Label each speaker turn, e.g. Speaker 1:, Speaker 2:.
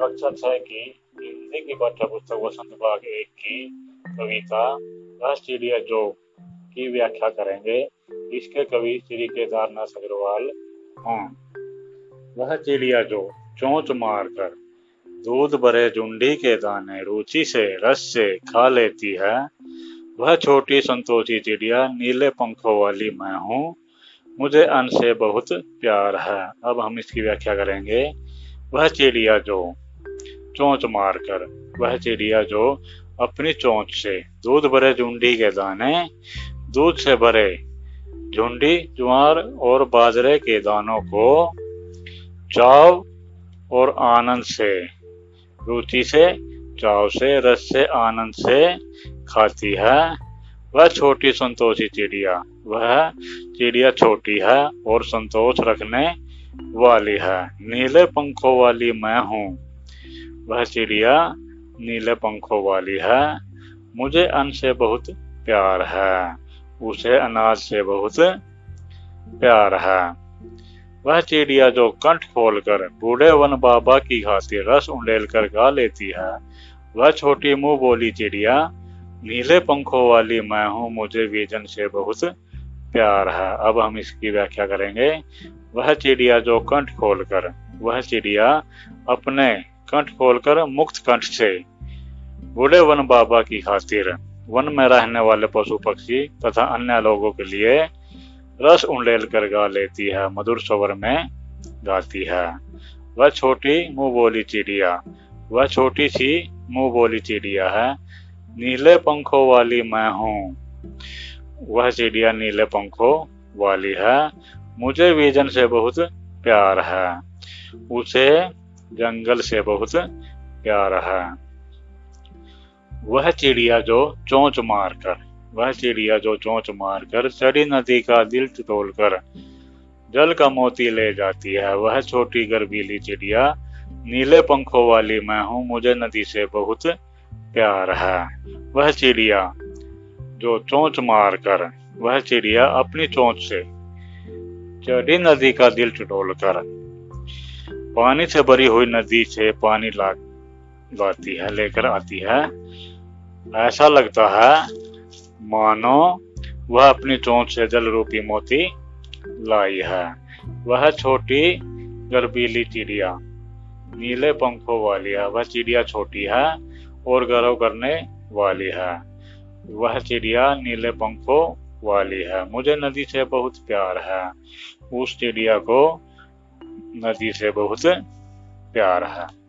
Speaker 1: कक्षा छह की हिंदी की पाठ्य पुस्तक वसंत बाग एक की कविता चिड़िया जो की व्याख्या करेंगे। इसके कवि श्री केदारनाथ अग्रवाल हाँ। वह चिड़िया जो चोंच मारकर दूध भरे जुंडी के दाने रुचि से, रस से खा लेती है, वह छोटी संतोषी चिड़िया नीले पंखों वाली मैं हूँ। मुझे अन्न से बहुत प्यार है। अब हम इसकी व्याख्या करेंगे। वह चिड़िया जो चोंच मारकर, वह चिड़िया जो अपनी चोंच से दूध भरे झुंडी के दाने, दूध से भरे झुंडी, ज्वार और बाजरे के दानों को चाव और आनंद से, रुचि से, चाव से, रस से, आनंद से खाती है। वह छोटी संतोषी चिड़िया। वह चिड़िया छोटी है और संतोष रखने वाली है। नीले पंखों वाली मैं हूँ। वह चिड़िया नीले पंखों वाली है। मुझे अन्न से बहुत प्यार है। उसे अनाज से बहुत प्यार है। वह चिड़िया जो कंठ खोलकर बूढ़े वन बाबा की खातिर रस उंडेल कर गा लेती है। वह छोटी मुँह बोली चिड़िया नीले पंखों वाली मैं हूँ, मुझे विजन से बहुत प्यार है। अब हम इसकी व्याख्या करेंगे। वह चिड़िया जो कंठ खोलकर, वह चिड़िया अपने कंठ खोलकर मुक्त कंठ से, बूढ़े वन बाबा की खातिर, वन में रहने वाले पशु पक्षी तथा अन्य लोगों के लिए रस उंडेल कर गा लेती है, मधुर स्वर में गाती है। वह छोटी मुँह बोली चिड़िया, वह छोटी सी मुँह बोली चिड़िया है। नीले पंखों वाली मैं हूँ। वह चिड़िया नीले पंखों वाली है। मुझे विजन से बहुत प्यार है। उसे जंगल से बहुत प्यार है। वह चिड़िया जो चोंच मारकर, वह चिड़िया जो चोंच मारकर चढ़ी नदी का दिल टटोल जल का मोती ले जाती है। वह छोटी गर्बीली चिड़िया, नीले पंखों वाली मैं हूँ। मुझे नदी से बहुत प्यार है। वह चिड़िया, जो चोंच मार कर वह चिड़िया अपनी चोंच से चढ़ी नदी का दिल टटोल कर पानी से भरी हुई नदी से पानी ला, लाती है, लेकर आती है। ऐसा लगता है, मानो वह अपनी चोंच से जल रूपी मोती लाई है। वह छोटी गर्बीली चिड़िया, नीले पंखों वाली है। वह चिड़िया छोटी है और गर्व करने वाली है। वह चिड़िया नीले पंखों वाली है। मुझे नदी से बहुत प्यार है। उस चिड़िया को नदी से बहुत प्यार है।